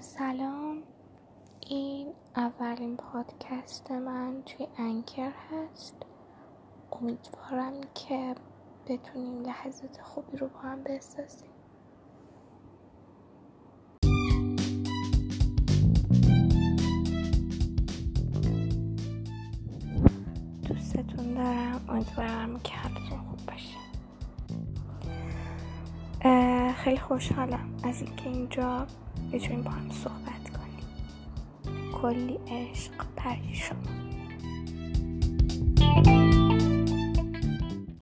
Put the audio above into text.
سلام. این اولین پادکست من توی انکر هست. امیدوارم که بتونیم لحظات خوبی رو با هم بسازیم. دوستتون دارم. امیدوارم که خیلی خوشحالم از اینکه اینجا بتونیم با هم صحبت کنیم. کلی عشق پریشون